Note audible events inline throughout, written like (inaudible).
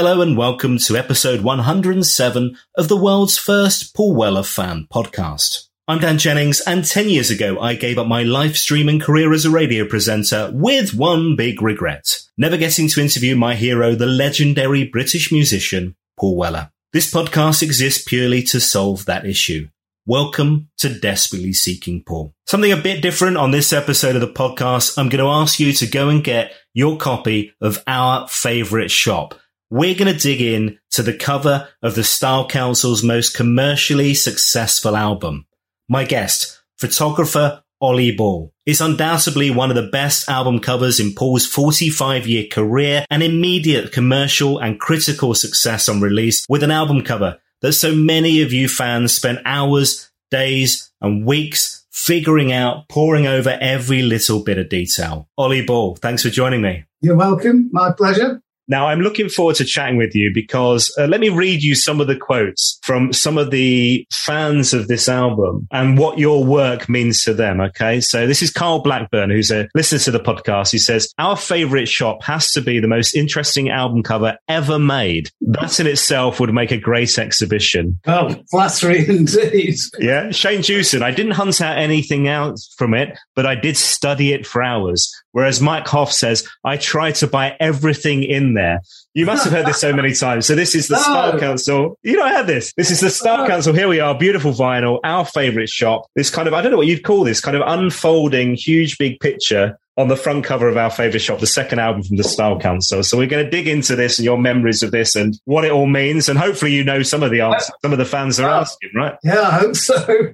Hello and welcome to episode 107 of the world's first Paul Weller fan podcast. I'm Dan Jennings, and 10 years ago, I gave up my live streaming career as a radio presenter with one big regret never getting to interview my hero, the legendary British musician, Paul Weller. This podcast exists purely to solve that issue. Welcome to Desperately Seeking Paul. Something a bit different on this episode of the podcast. I'm going to ask you to go and get your copy of our favorite shop. We're going to dig in to the cover of the Style Council's most commercially successful album. My guest, photographer Ollie Ball, is undoubtedly one of the best album covers in Paul's 45 year career and immediate commercial and critical success on release with an album cover that so many of you fans spent hours, days, and weeks figuring out, poring over every little bit of detail. Ollie Ball, thanks for joining me. You're welcome. My pleasure. Now, I'm looking forward to chatting with you because uh, let me read you some of the quotes from some of the fans of this album and what your work means to them. Okay. So this is Carl Blackburn, who's a listener to the podcast. He says, Our favorite shop has to be the most interesting album cover ever made. That in itself would make a great exhibition. Oh, flattery (laughs) indeed. Yeah. Shane Jewson, I didn't hunt out anything else from it, but I did study it for hours. Whereas Mike Hoff says, I try to buy everything in there. You must have heard this so (laughs) many times. So this is the No. Style Council. You don't have this. This is the Star. Council. Here we are, beautiful vinyl, our favorite shop. This kind of, I don't know what you'd call this, kind of unfolding, huge, big picture on the front cover of our favorite shop, the second album from the Style Council. So we're going to dig into this and your memories of this and what it all means. And hopefully you know some of the answers, some of the fans are asking, right? Yeah, I hope so.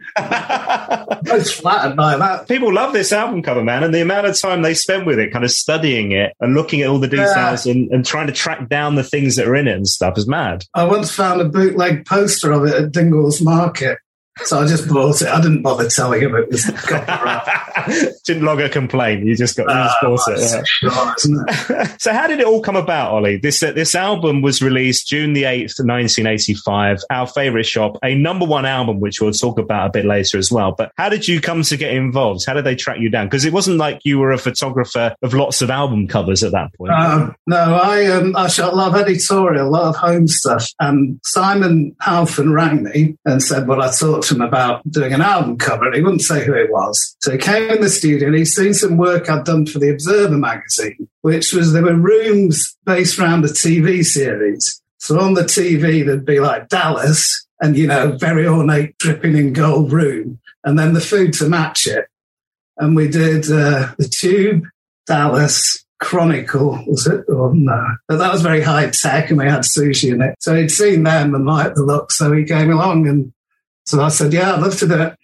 Most flattered by that. people love this album cover, man, and the amount of time they spent with it, kind of studying it and looking at all the details and, and trying to track down the things that are in it and stuff is mad. I once found a bootleg poster of it at Dingwalls Market. So I just bought it. I didn't bother telling him it was (laughs) copyright. Didn't log a complaint. You just got you just Uh, bought it. yeah. sure, isn't it? (laughs) so how did it all come about, Ollie? This uh, this album was released June the eighth, nineteen eighty five. Our favorite shop, a number one album, which we'll talk about a bit later as well. But how did you come to get involved? How did they track you down? Because it wasn't like you were a photographer of lots of album covers at that point. Um, no, I um, I shot a lot of editorial, a lot of home stuff. And Simon Halfon rang me and said, well, I talked him about doing an album cover. He wouldn't say who it was. So he came in the studio and he'd seen some work I'd done for the Observer magazine, which was there were rooms based around a TV series. So on the TV, there'd be like Dallas and, you know, very ornate dripping in gold room, and then the food to match it. And we did uh, the Tube, Dallas, Chronicle, was it? Or no? But that was very high tech and we had sushi in it. So he'd seen them and liked the look. So he came along and so I said, yeah, I'd love to do it.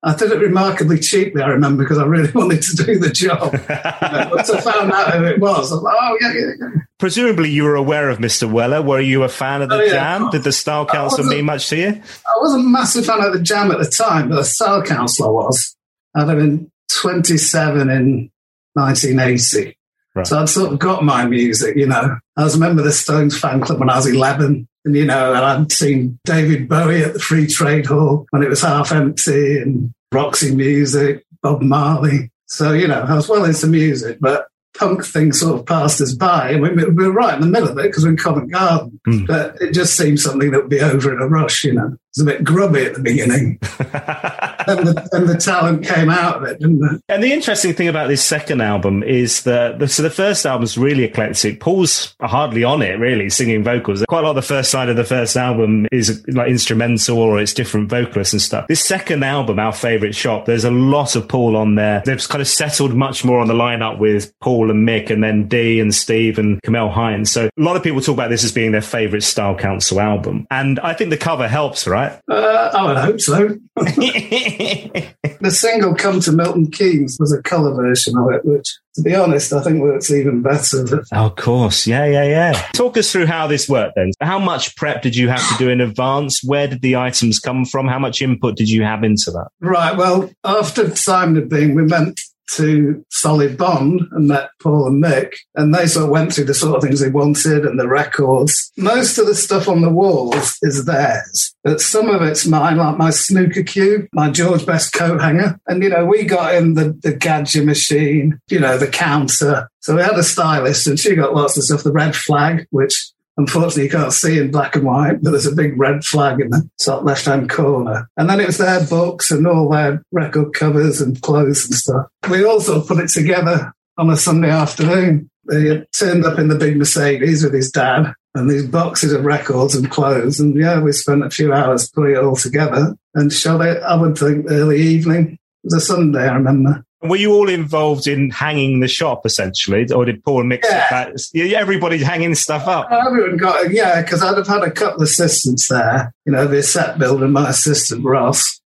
I did it remarkably cheaply, I remember, because I really (laughs) wanted to do the job. (laughs) Once I found out who it was, I was like, oh, yeah, yeah, yeah. Presumably, you were aware of Mr. Weller. Were you a fan of the Oh, yeah. Jam? Did the Style Council mean much to you? I wasn't a massive fan of the Jam at the time, but the Style Council I was. I'd have been 27 in 1980. Right. So I'd sort of got my music, you know. I was a member of the Stones fan club when I was 11. And, you know, and I'd seen David Bowie at the Free Trade Hall when it was half empty and Roxy Music, Bob Marley. So, you know, I was well into music, but punk thing sort of passed us by. And we, we were right in the middle of it because we're in Covent Garden. Hmm. But it just seemed something that would be over in a rush, you know. It was a bit grubby at the beginning. (laughs) and, the, and the talent came out of it, didn't it? And the interesting thing about this second album is that the, so the first album's really eclectic. Paul's hardly on it, really, singing vocals. Quite a lot of the first side of the first album is like instrumental or it's different vocalists and stuff. This second album, Our Favorite Shop, there's a lot of Paul on there. They've kind of settled much more on the lineup with Paul and Mick and then Dee and Steve and Camelle Hinds. So a lot of people talk about this as being their favorite Style Council album. And I think the cover helps, right? Uh, I would hope so. (laughs) (laughs) (laughs) The single "Come to Milton Keynes" was a colour version of it, which, to be honest, I think works even better. But Oh, of course. Yeah, yeah, yeah. Talk us through how this worked then. How much prep did you have to do in advance? Where did the items come from? How much input did you have into that? right, well, after Simon had been, we went to Solid Bond and met Paul and Mick, and they sort of went through the sort of things they wanted and the records. Most of the stuff on the walls is theirs, but some of it's mine, like my snooker cube, my George Best coat hanger. And, you know, we got in the, the gadget machine, you know, the counter. So we had a stylist and she got lots of stuff, the red flag, which Unfortunately, you can't see in black and white, but there's a big red flag in the top left hand corner. And then it was their books and all their record covers and clothes and stuff. We also put it together on a Sunday afternoon. They had turned up in the big Mercedes with his dad and these boxes of records and clothes. And yeah, we spent a few hours putting it all together and shot it, I would think, early evening. It was a Sunday, I remember. Were you all involved in hanging the shop essentially, or did Paul mix Yeah. that? Yeah, everybody hanging stuff up. Uh, everyone got yeah, because I'd have had a couple of assistants there. You know, the set builder, my assistant Ross,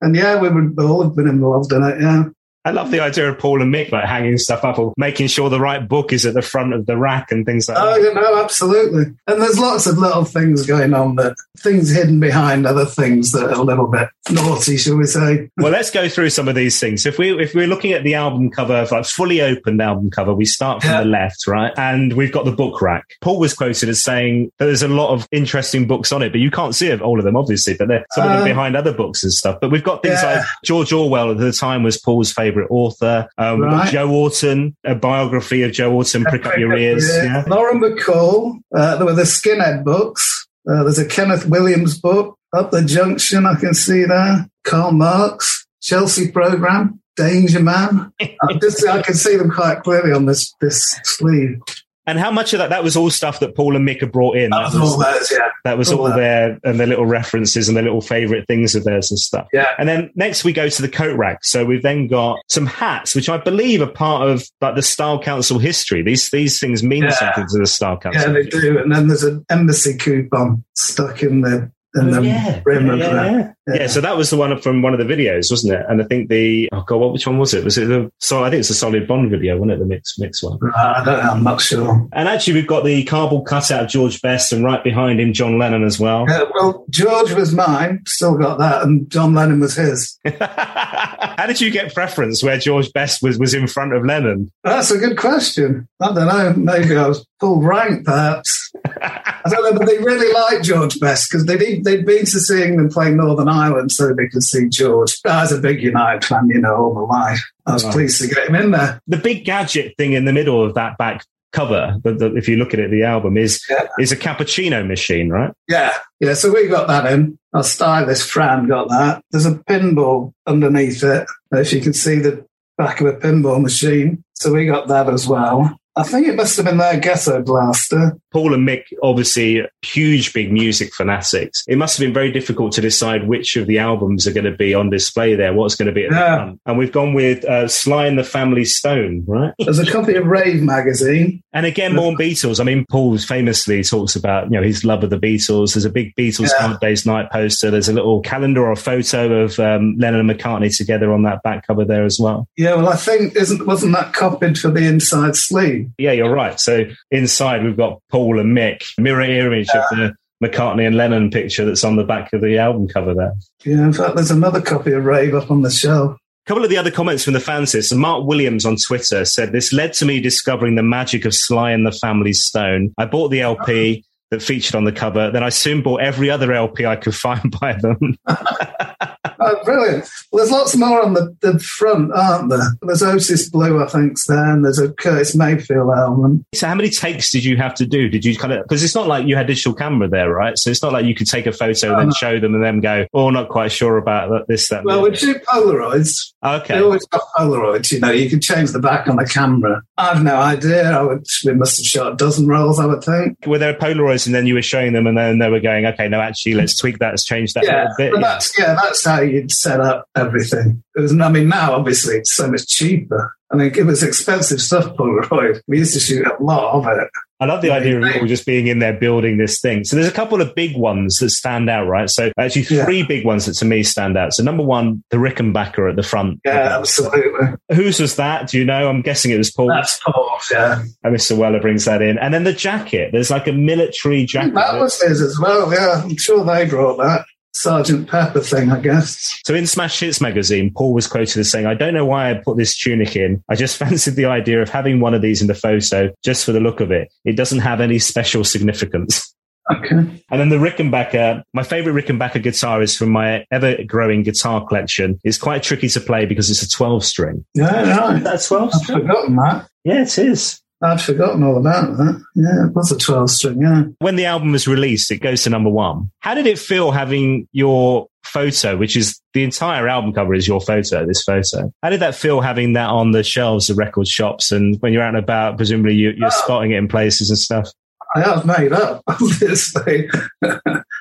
and yeah, we would all have been involved in it. Yeah, I love the idea of Paul and Mick like hanging stuff up or making sure the right book is at the front of the rack and things like oh, that. Oh, you know, absolutely. And there's lots of little things going on that things hidden behind other things that are a little bit naughty, shall we say? (laughs) Well, let's go through some of these things. If we if we're looking at the album cover, like fully opened album cover, we start from Yeah. the left, right, and we've got the book rack. Paul was quoted as saying that there's a lot of interesting books on it, but you can't see all of them, obviously. But they're some of them Um, behind other books and stuff. But we've got things Yeah. like George Orwell at the time was Paul's favorite author. Um, Right. Joe Orton, a biography of Joe Orton. Prick up your ears. Yeah. Lauren McCall. Uh, there were the Skinhead books. Uh, there's a Kenneth Williams book. Up the Junction, I can see there. Karl Marx, Chelsea Program, Danger Man. (laughs) I just I can see them quite clearly on this this sleeve. And how much of that? That was all stuff that Paul and Mick had brought in. That was all theirs, yeah. That was all all there, and the little references and the little favorite things of theirs and stuff. Yeah. And then next we go to the coat rack. So we've then got some hats, which I believe are part of like the Style Council history. These these things mean Yeah. something to the Style Council. Yeah, they do. And then there's an embassy coupon stuck in the in the rim yeah, of yeah, that. yeah. Yeah, so that was the one from one of the videos, wasn't it? And I think the oh god, what which one was it? Was it the so I think it's the Solid Bond video, wasn't it? The mix mix one. I don't know, I'm not sure. And actually, we've got the cardboard cutout of George Best, and right behind him, John Lennon as well. Uh, well, George was mine, still got that, and John Lennon was his. (laughs) How did you get preference where George Best was was in front of Lennon? That's a good question. I don't know. Maybe I was pulled rank, perhaps. (laughs) I don't know, but they really liked George Best because they'd, they'd been to seeing them play Northern Ireland so they could see George. I was a big United fan, you know, all my life. I was Right. pleased to get him in there. the big gadget thing in the middle of that back cover, the, the, if you look at it, the album is Yeah. is a cappuccino machine, right? Yeah, yeah. So we got that in. Our stylist Fran got that. There's a pinball underneath it. If you can see the back of a pinball machine, so we got that as well. I think it must have been their ghetto blaster. Paul and Mick, obviously huge, big music fanatics. It must have been very difficult to decide which of the albums are going to be on display there, what's going to be at the Yeah. front. And we've gone with uh, Sly and the Family Stone, right? There's a copy of Rave magazine. And again, more Beatles. I mean, Paul famously talks about, you know, his love of the Beatles. There's a big Beatles Yeah. Hard Day's Night poster. There's a little calendar or a photo of um, Lennon and McCartney together on that back cover there as well. Yeah, well, I think isn't wasn't that copied for the inside sleeve? Yeah, you're right. So inside we've got Paul and Mick, mirror image of the McCartney and Lennon picture that's on the back of the album cover there. Yeah, in fact, there's another copy of Rave up on the shelf. A couple of the other comments from the fans. So Mark Williams on Twitter said, This led to me discovering the magic of Sly and the Family Stone. I bought the LP that featured on the cover. Then I soon bought every other LP I could (laughs) find by them. (laughs) Oh, brilliant. Well, there's lots more on the, the front, aren't there? There's Otis Blue, I think, there, and there's a Curtis Mayfield album. so, how many takes did you have to do? Did you kind of, because it's not like you had digital camera there, right? So, it's not like you could take a photo and then uh-huh. show them and then go, oh, not quite sure about that, this, that. Well, we shoot Polaroids. Okay. They always got Polaroids, you know, you can change the back on the camera. I've no idea. I would, we must have shot a dozen rolls, I would think. Were there Polaroids and then you were showing them and then they were going, okay, no, actually, let's tweak that, let's change that a Yeah, little bit. but Yeah. that's yeah, that's how you'd set up everything. It was, I mean, now obviously it's so much cheaper. I mean, it was expensive stuff, Polaroid. We used to shoot a lot of it. I love the idea of all just being in there building this thing. So there's a couple of big ones that stand out, right? So actually three big ones that to me stand out. So number one, the Rickenbacker at the front. Yeah, absolutely. Whose was that? Do you know? I'm guessing it was Paul. That's Paul, yeah. And Mr. Weller brings that in. And then the jacket. There's like a military jacket. That was his as well, yeah. I'm sure they brought that. Sergeant Pepper thing, I guess. So in Smash Hits magazine, Paul was quoted as saying, I don't know why I put this tunic in. I just (laughs) fancied the idea of having one of these in the photo just for the look of it. It doesn't have any special significance. Okay. And then the Rickenbacker, my favorite Rickenbacker guitar is from my ever growing guitar collection. It's quite tricky to play because it's a 12 string. Yeah, right. That's 12 I've forgotten that. Yeah, it is. I'd forgotten all about that. Yeah, it was a 12 string, yeah. When the album was released, it goes to number one. How did it feel having your photo, which is the entire album cover is your photo, this photo? How did that feel having that on the shelves of record shops and when you're out and about, presumably you, you're oh. spotting it in places and stuff? I have made up, (laughs) obviously. I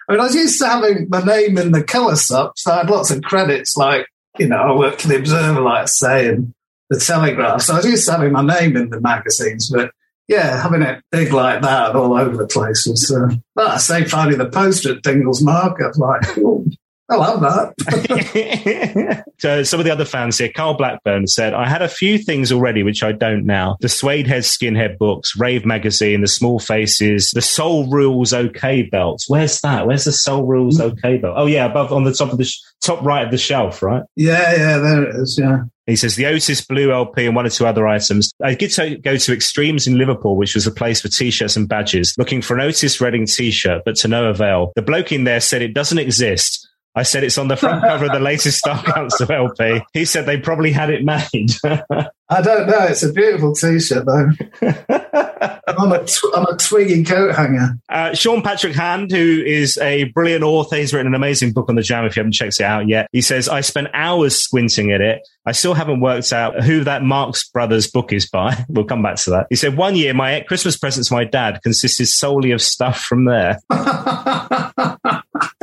mean, I was used to having my name in the colour up, So I had lots of credits, like, you know, I worked for the Observer, like I say, and the Telegraph. So I was used to having my name in the magazines, but yeah, having it big like that all over the place was, uh, like I say, finding the poster at Dingwalls Market, like, oh, I love that. (laughs) so some of the other fans here, Carl Blackburn said, I had a few things already which I don't now. The Suede Head Skinhead books, Rave magazine, the Small Faces, the Soul Rules OK belts. Where's that? Where's the Soul Rules OK belt? Oh yeah, above on the top of the sh- top right of the shelf, right? yeah, yeah, there it is, yeah. He says the Otis Blue LP and one or two other items. I did to go to Extremes in Liverpool, which was a place for t-shirts and badges, looking for an Otis Redding t-shirt, but to no avail. The bloke in there said it doesn't exist. I said it's on the front cover of the latest Star Council LP. He said they probably had it made. (laughs) I don't know. It's a beautiful T-shirt, though. (laughs) I'm a, tw- I'm a twiggy coat hanger. Uh, Sean Patrick Hand, who is a brilliant author, he's written an amazing book on the Jam. If you haven't checked it out yet, he says I spent hours squinting at it. I still haven't worked out who that Marx Brothers book is by. (laughs) We'll come back to that. He said one year my Christmas present to my dad consisted solely of stuff from there.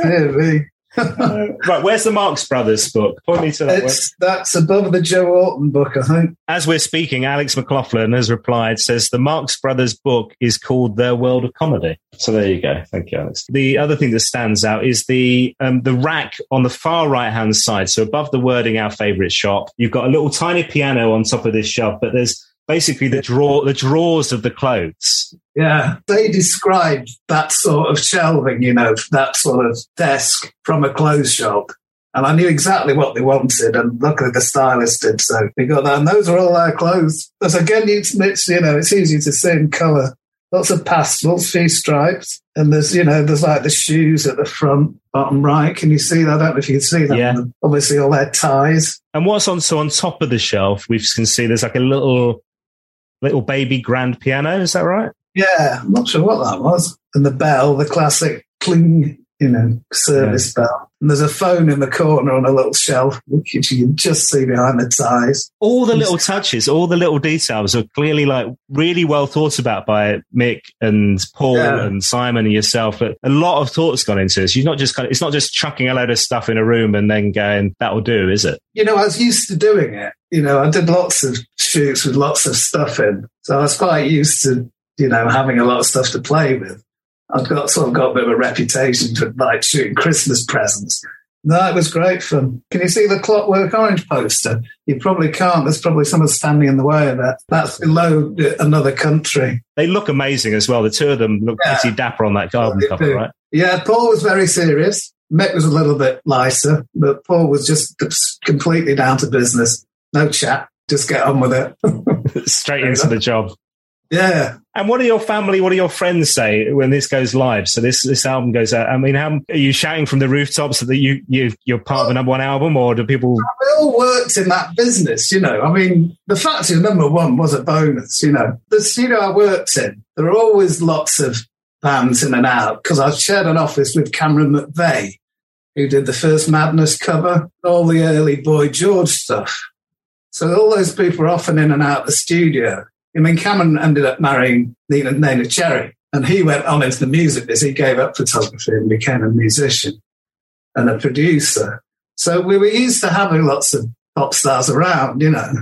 Dear me. (laughs) right, where's the Marx Brothers book? Point me to that. one. That's above the Joe Orton book, I think. As we're speaking, Alex McLaughlin has replied, says the Marx Brothers book is called Their World of Comedy. So there you go. Thank you, Alex. The other thing that stands out is the um, the rack on the far right hand side. So above the wording, our favorite shop, you've got a little tiny piano on top of this shelf, but there's basically the drawer, the drawers of the clothes. Yeah. They described that sort of shelving, you know, that sort of desk from a clothes shop. And I knew exactly what they wanted, and luckily the stylist did. So we got that, and those are all our clothes. There's again, it's, it's you know, it's easy to see in colour. Lots of pastels, few stripes, and there's you know, there's like the shoes at the front, bottom right. Can you see that? I don't know if you can see that. Yeah. Obviously, all their ties. And what's on so on top of the shelf, we can see there's like a little little baby grand piano. Is that right? Yeah, I'm not sure what that was. And the bell, the classic cling, you know, service bell. And there's a phone in the corner on a little shelf, which you can just see behind the ties. all the little touches, all the little details are clearly like really well thought about by Mick and Paul Yeah. and Simon and yourself. But a lot of thought's gone into this. You're not just kind of, it's not just chucking a load of stuff in a room and then going, that'll do, is it? You know, I was used to doing it. You know, I did lots of shoots with lots of stuff in. So I was quite used to, you know, having a lot of stuff to play with. I've got sort of got a bit of a reputation for like shooting Christmas presents. No, it was great fun. Can you see the Clockwork Orange poster? You probably can't. There's probably someone standing in the way of it. That's below another country. They look amazing as well. The two of them look Yeah. pretty dapper on that garden They cover, do. right? Yeah, Paul was very serious. Mick was a little bit lighter, but Paul was just completely down to business. No chat, just get on with it. (laughs) (laughs) Straight into the job. Yeah. And what do your family, what do your friends say when this goes live? So this this album goes out. I mean, how are you shouting from the rooftops that you you you're part well, of a number one album, or do people? We all worked in that business, you know. I mean, the fact of number one was a bonus, you know. The studio I worked in, there are always lots of bands in and out because I shared an office with Cameron McVey, who did the first Madness cover, all the early Boy George stuff. So all those people are often in and out of the studio. I mean, Cameron ended up marrying Nina, Neneh Cherry, and he went on into the music business. He gave up photography and became a musician and a producer. So we were used to having lots of pop stars around, you know.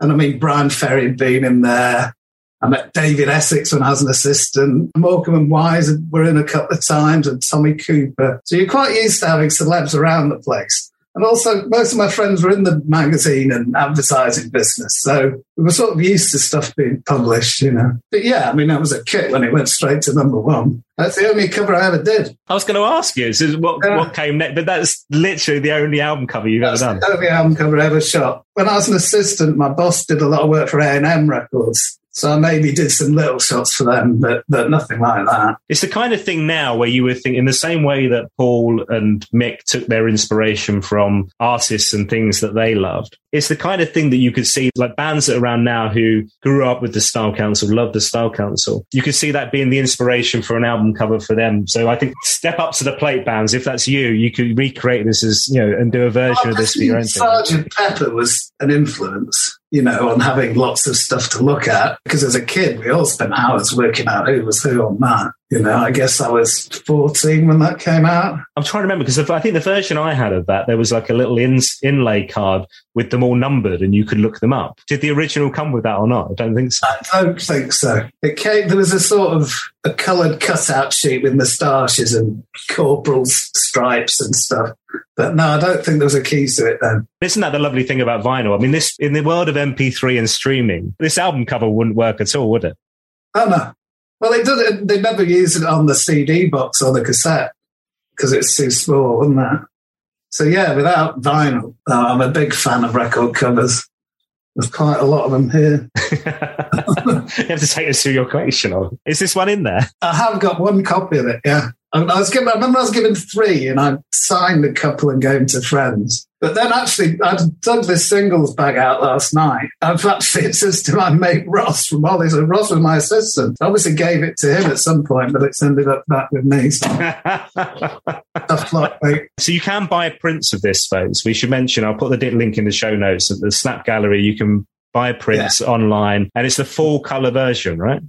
And I mean, Bryan Ferry had been in there. I met David Essex when I was an assistant. Morecambe and Wise were in a couple of times, and Tommy Cooper. So you're quite used to having celebs around the place. And also, most of my friends were in the magazine and advertising business. So we were sort of used to stuff being published, you know. But yeah, I mean, that was a kick when it went straight to number one. That's the only cover I ever did. I was going to ask you, so what, yeah. what came next? But that's literally the only album cover you've ever done. The only album cover I ever shot. When I was an assistant, my boss did a lot of work for A&M Records. So I maybe did some little shots for them, but, but nothing like that. It's the kind of thing now where you would think, in the same way that Paul and Mick took their inspiration from artists and things that they loved, it's the kind of thing that you could see, like bands that are around now who grew up with the Style Council, love the Style Council. You could see that being the inspiration for an album cover for them. So I think step up to the plate, bands. If that's you, you could recreate this as, you know, and do a version well, of this for your own Sergeant Pepper was an influence you know, on having lots of stuff to look at. Because as a kid, we all spent hours working out who was who on that. You know, I guess I was 14 when that came out. I'm trying to remember because I think the version I had of that, there was like a little in, inlay card with them all numbered and you could look them up. Did the original come with that or not? I don't think so. I don't think so. It came, there was a sort of a coloured cutout sheet with moustaches and corporal's stripes and stuff. But no, I don't think there was a key to it then. Isn't that the lovely thing about vinyl? I mean, this in the world of MP3 and streaming, this album cover wouldn't work at all, would it? Oh no. Well, it did. They never used it on the CD box or the cassette because it's too small, wasn't that? So yeah, without vinyl, uh, I'm a big fan of record covers. There's quite a lot of them here. (laughs) you have to take us through your collection. Of. Is this one in there? I have got one copy of it. Yeah, I, was given. I remember I was given three, and I signed a couple and gave them to friends. But then actually, I dug this singles bag out last night. I've actually, it says to my mate Ross from Ollie. So Ross was my assistant. I obviously gave it to him at some point, but it's ended up back with me. (laughs) So, (laughs) so you can buy prints of this, folks. We should mention, I'll put the link in the show notes at the Snap Gallery. You can buy prints yeah. online and it's the full color version, right?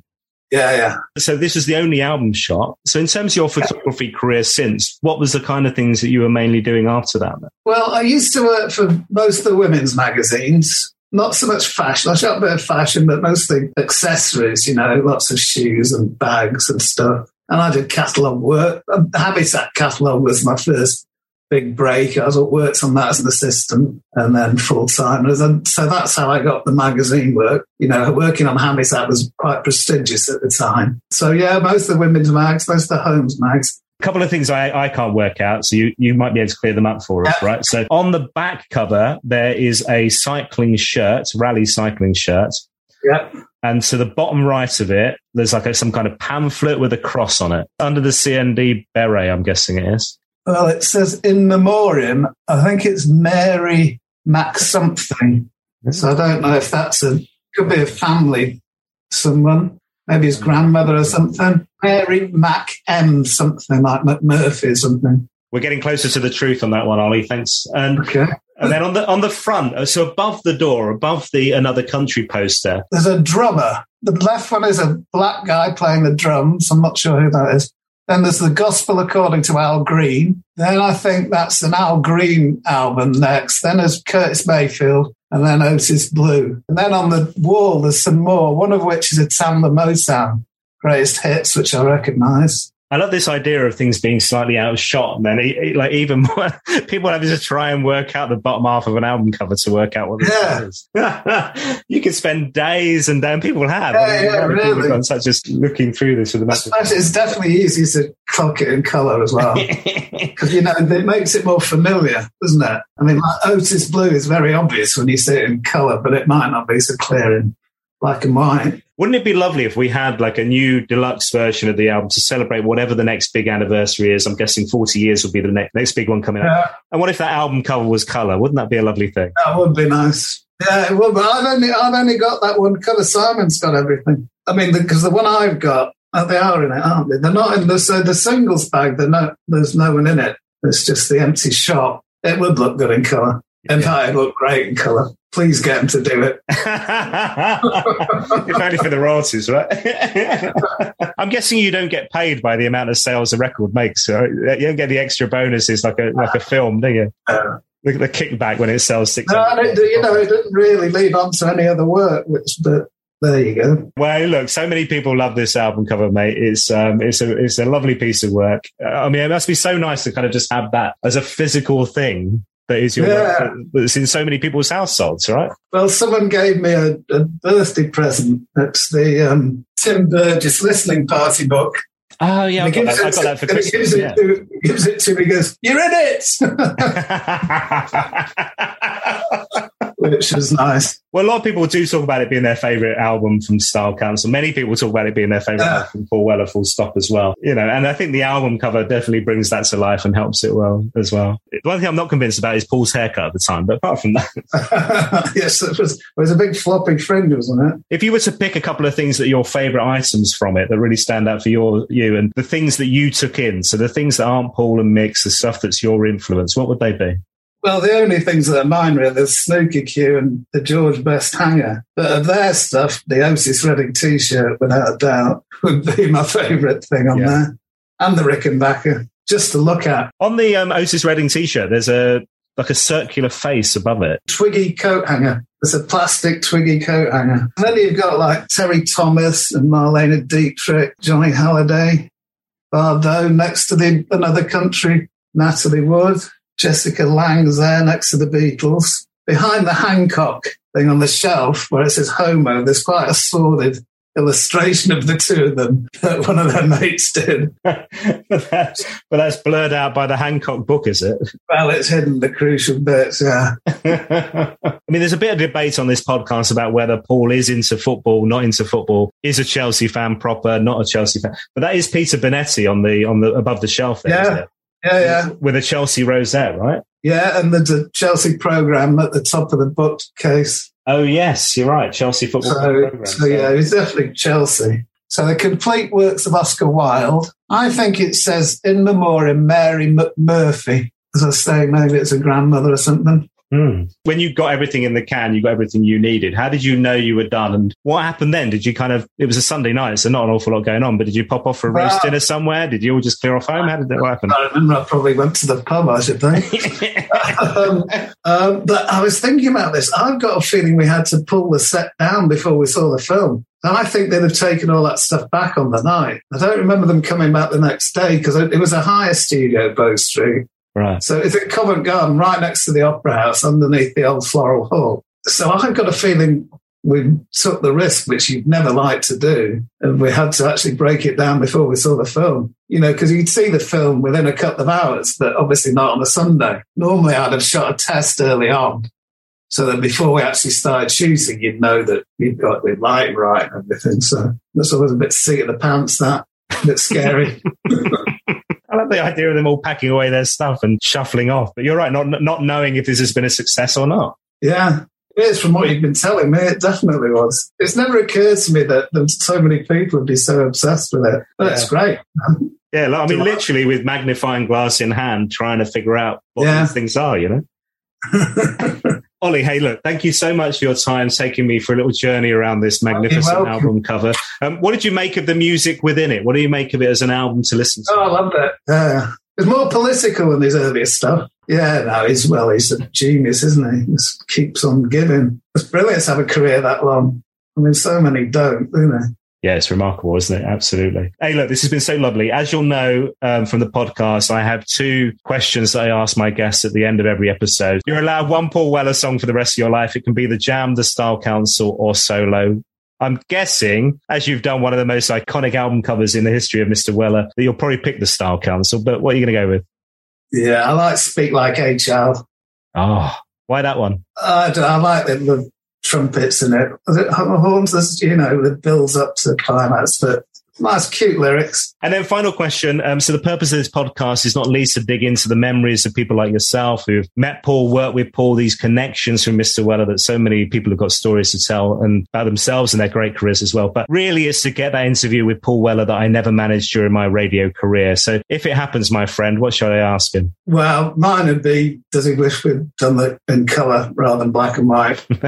Yeah, yeah. So this is the only album shot. So in terms of your photography career since, what was the kind of things that you were mainly doing after that? Well, I used to work for most of the women's magazines. Not so much fashion. I shot a bit of fashion, but mostly accessories, you know, lots of shoes and bags and stuff. And I did catalogue work. Habitat catalogue was my first big break. I worked on that as an assistant and then full time. And so that's how I got the magazine work. You know, working on Habitat was quite prestigious at the time. So yeah, most of the women's mags, most of the homes mags. A couple of things I, I can't work out, so you, you might be able to clear them up for us, yeah. right? So on the back cover, there is a cycling shirt, rally cycling shirt. Yeah. And to the bottom right of it, there's like a, some kind of pamphlet with a cross on it. Under the CND beret, I'm guessing it is. Well, it says in memoriam. I think it's Mary Mac something. So I don't know if that's a could be a family, someone, maybe his grandmother or something. Mary Mac M something like McMurphy or something. We're getting closer to the truth on that one, Ollie. Thanks. And okay. And then on the on the front, uh, so above the door, above the another country poster, there's a drummer. The left one is a black guy playing the drums. I'm not sure who that is. Then there's the Gospel according to Al Green. Then I think that's an Al Green album next. Then there's Curtis Mayfield and then Otis Blue. And then on the wall, there's some more, one of which is a Tamla Motown greatest hits, which I recognize. I love this idea of things being slightly outshot, and then it, it, like even (laughs) more, people having to try and work out the bottom half of an album cover to work out what Yeah. it is. (laughs) you could spend days and then people have. Yeah, I mean, yeah, of people really. such just looking through this with a massive. It's definitely easy to clock it in colour as well. (laughs) Because, you know, it makes it more familiar, doesn't it? I mean, like Otis Blue is very obvious when you see it in colour, but it might not be so clear in black and white. Wouldn't it be lovely if we had like a new deluxe version of the album to celebrate whatever the next big anniversary is? I'm guessing 40 years will be the next, next big one coming out. Yeah, And what if that album cover was color? Wouldn't that be a lovely thing? that would be nice. Yeah, it would, but I've only, I've only got that one cover. Simon's got everything. I mean, because the, one I've got, oh, they are in it, aren't they? They're not in the, so the singles bag, they're no, there's no one in it. It's just the empty shop. It would look good in colour. In fact, it'd look great in colour. Please get him to do it. (laughs) if only for the royalties, right? (laughs) I'm guessing you don't get paid by the amount of sales a record makes. So you don't get the extra bonuses like a like a film, do you? Uh, The, the kickback when it sells six. no, I don't you know, it didn't really lead on to any other work, which, but there you go. Well, look, so many people love this album cover, mate. It's um, it's a it's a lovely piece of work. Uh, I mean, it must be so nice to kind of just have that as a physical thing that is your Yeah. work that's in so many people's households, right? Well, someone gave me a, a birthday present. It's the um, Tim Burgess listening party book. Oh yeah, I got that, I it got that for and he Christmas. Gives Yeah. it, to, gives it to me. He goes, "You're in it," (laughs) (laughs) (laughs) which was nice. Well, a lot of people do talk about it being their favourite album from Style Council. Many people talk about it being their favourite Yeah. album from Paul Weller, full stop as well. You know, and I think the album cover definitely brings that to life and helps it well as well. The one thing I'm not convinced about is Paul's haircut at the time, but apart from that, (laughs) yes, it was. It was a big floppy fringe, wasn't it? if you were to pick a couple of things that are your favourite items from it that really stand out for your you and the things that you took in, so the things that aren't Paul and Mick's, the stuff that's your influence, what would they be? Well, the only things that are mine really, the Snooker cue and the George Best hanger. But of their stuff, the Otis Redding T-shirt, without a doubt, (laughs) would be my favourite thing on Yeah. there. And the Rickenbacker, just to look at. On the um, Otis Redding t-shirt, there's a like a circular face above it. Twiggy coat hanger. It's a plastic Twiggy coat hanger. And then you've got like Terry Thomas and Marlene Dietrich, Johnny Hallyday, Bardot next to the another country, Natalie Wood, Jessica Lange's there next to the Beatles. Behind the Hancock thing on the shelf where it says Homo, there's quite a sordid illustration of the two of them that one of their mates did. (laughs) but, that's, but that's blurred out by the Hancock book, is it? (laughs) Well, it's hidden the crucial bits, yeah. I mean, there's a bit of debate on this podcast about whether Paul is into football, not into football, is a Chelsea fan proper, not a Chelsea fan. But that is Peter Bonetti on the on the above the shelf there, Yeah. Yeah, yeah. With a Chelsea rosette, right? Yeah, and there's a Chelsea programme at the top of the bookcase. Oh yes, you're right. Chelsea football So, program. so yeah, it's definitely Chelsea. So the complete works of Oscar Wilde. I think it says in memoriam Mary McMurphy. As I say, maybe it's a grandmother or something. Hmm. When you got everything in the can, you got everything you needed. How did you know you were done? And what happened then? Did you kind of? It was a Sunday night, so not an awful lot going on. But did you pop off for a roast Well- dinner somewhere? Did you all just clear off home? How did that what happened? I remember I probably went to the pub, I should think. (laughs) um, um, but I was thinking about this. I've got a feeling we had to pull the set down before we saw the film. And I think they'd have taken all that stuff back on the night. I don't remember them coming back the next day because it was a higher studio, Bow Street. Right. So it's at Covent Garden, right next to the Opera House, underneath the old Floral Hall. So I've got a feeling we took the risk, which you'd never like to do, and we had to actually break it down before we saw the film. You know, because you'd see the film within a couple of hours, but obviously not on a Sunday. Normally, I'd have shot a test early on, so that before we actually started shooting, you'd know that you'd got the light right and everything. So that's always a bit seat of the pants. That a bit scary. (laughs) I love the idea of them all packing away their stuff and shuffling off. But you're right, not not knowing if this has been a success or not. Yeah. It is from what you've been telling me. It definitely was. It's never occurred to me that, so many people would be so obsessed with it. That's it's great. Yeah, like, I mean, literally with magnifying glass in hand, trying to figure out what Yeah. these things are. You know. (laughs) Ollie, hey, look, thank you so much for your time taking me for a little journey around this magnificent album cover. Um, what did you make of the music within it? What do you make of it as an album to listen to? Oh, I love that. Yeah. It's more political than his earlier stuff. Yeah, no, he's, well, he's a genius, isn't he? He just keeps on giving. It's brilliant to have a career that long. I mean, so many don't, do they? Yeah, it's remarkable, isn't it? Absolutely. Hey, look, this has been so lovely. As you'll know um, from the podcast, I have two questions that I ask my guests at the end of every episode. You're allowed one Paul Weller song for the rest of your life. It can be the Jam, the Style Council, or solo. I'm guessing, as you've done one of the most iconic album covers in the history of Mr. Weller, that you'll probably pick the Style Council. But what are you going to go with? Yeah, I like Speak Like a Child. Oh, why that one? I, I like the, the trumpets in it. Horns, you know, the builds up to the climax, but nice, cute lyrics. And then final question. Um, so the purpose of this podcast is not least to dig into the memories of people like yourself who've met Paul, worked with Paul, these connections from Mr. Weller that so many people have got stories to tell and about themselves and their great careers as well. But really it's to get that interview with Paul Weller that I never managed during my radio career. So if it happens, my friend, what should I ask him? Well, mine would be, does he wish we'd done it in colour rather than black and white? (laughs)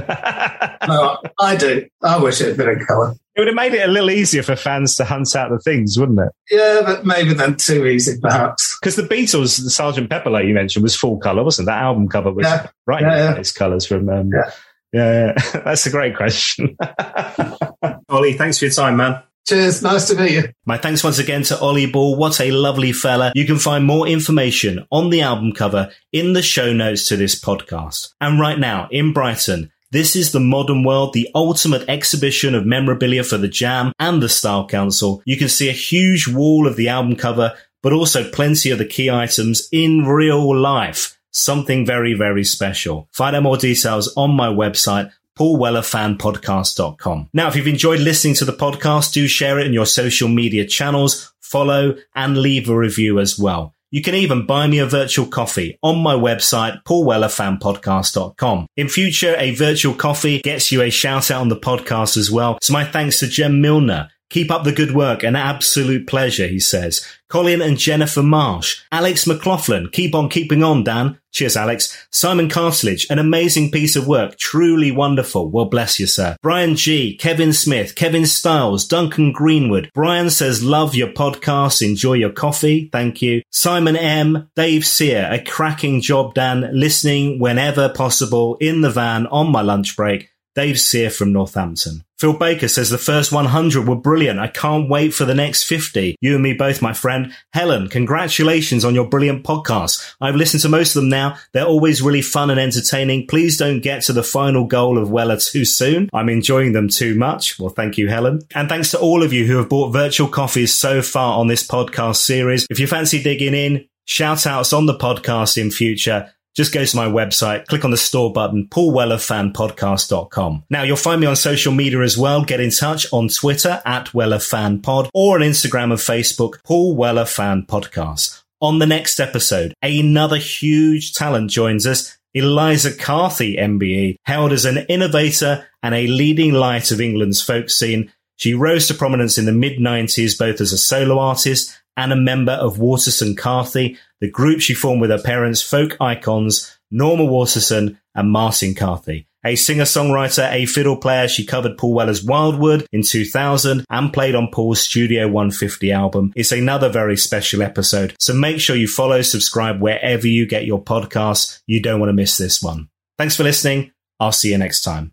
no, I do. I wish it had been in colour. It would have made it a little easier for fans to hunt out the things, wouldn't it? Yeah, but maybe then too easy, perhaps. Because the Beatles, the Sergeant Pepper, like you mentioned, was full color, wasn't it? That album cover was Yeah. right Yeah, in yeah. its colors from. Um, Yeah. yeah, yeah. (laughs) that's a great question. (laughs) Ollie, thanks for your time, man. Cheers. Nice to meet you. My thanks once again to Ollie Ball. What a lovely fella. You can find more information on the album cover in the show notes to this podcast. And right now in Brighton, this is the modern world, the ultimate exhibition of memorabilia for the Jam and the Style Council. You can see a huge wall of the album cover, but also plenty of the key items in real life. Something very, very special. Find out more details on my website, paulwellerfanpodcast.com. Now, if you've enjoyed listening to the podcast, do share it in your social media channels, follow and leave a review as well. You can even buy me a virtual coffee on my website, paulwellerfanpodcast.com. In future, a virtual coffee gets you a shout out on the podcast as well. So my thanks to Jem Milner. Keep up the good work, an absolute pleasure, he says. Colin and Jennifer Marsh. Alex McLaughlin, keep on keeping on, Dan. Cheers, Alex. Simon Cartilage, an amazing piece of work, truly wonderful. Well, bless you, sir. Brian G, Kevin Smith, Kevin Stiles, Duncan Greenwood. Brian says, love your podcast, enjoy your coffee. Thank you. Simon M, Dave Sear, a cracking job, Dan, listening whenever possible in the van on my lunch break. Dave Sear from Northampton. Phil Baker says the first 100 were brilliant. I can't wait for the next 50. You and me both, my friend. Helen, congratulations on your brilliant podcast. I've listened to most of them now. They're always really fun and entertaining. Please don't get to the final goal of Weller too soon. I'm enjoying them too much. Well, thank you, Helen. And thanks to all of you who have bought virtual coffees so far on this podcast series. If you fancy digging in, shout outs on the podcast in future just go to my website, click on the store button, paulwellerfanpodcast.com. Now you'll find me on social media as well. Get in touch on Twitter at WellerFanPod or on Instagram and Facebook, Paul Weller Fan Podcast. On the next episode, another huge talent joins us. Eliza Carthy, MBE, hailed as an innovator and a leading light of England's folk scene. She rose to prominence in the mid 90s, both as a solo artist and a member of Waterson Carthy, the group she formed with her parents, folk icons Norma Waterson and Martin Carthy. A singer-songwriter, a fiddle player, she covered Paul Weller's Wildwood in 2000 and played on Paul's Studio 150 album. It's another very special episode, so make sure you follow, subscribe wherever you get your podcasts. You don't want to miss this one. Thanks for listening. I'll see you next time.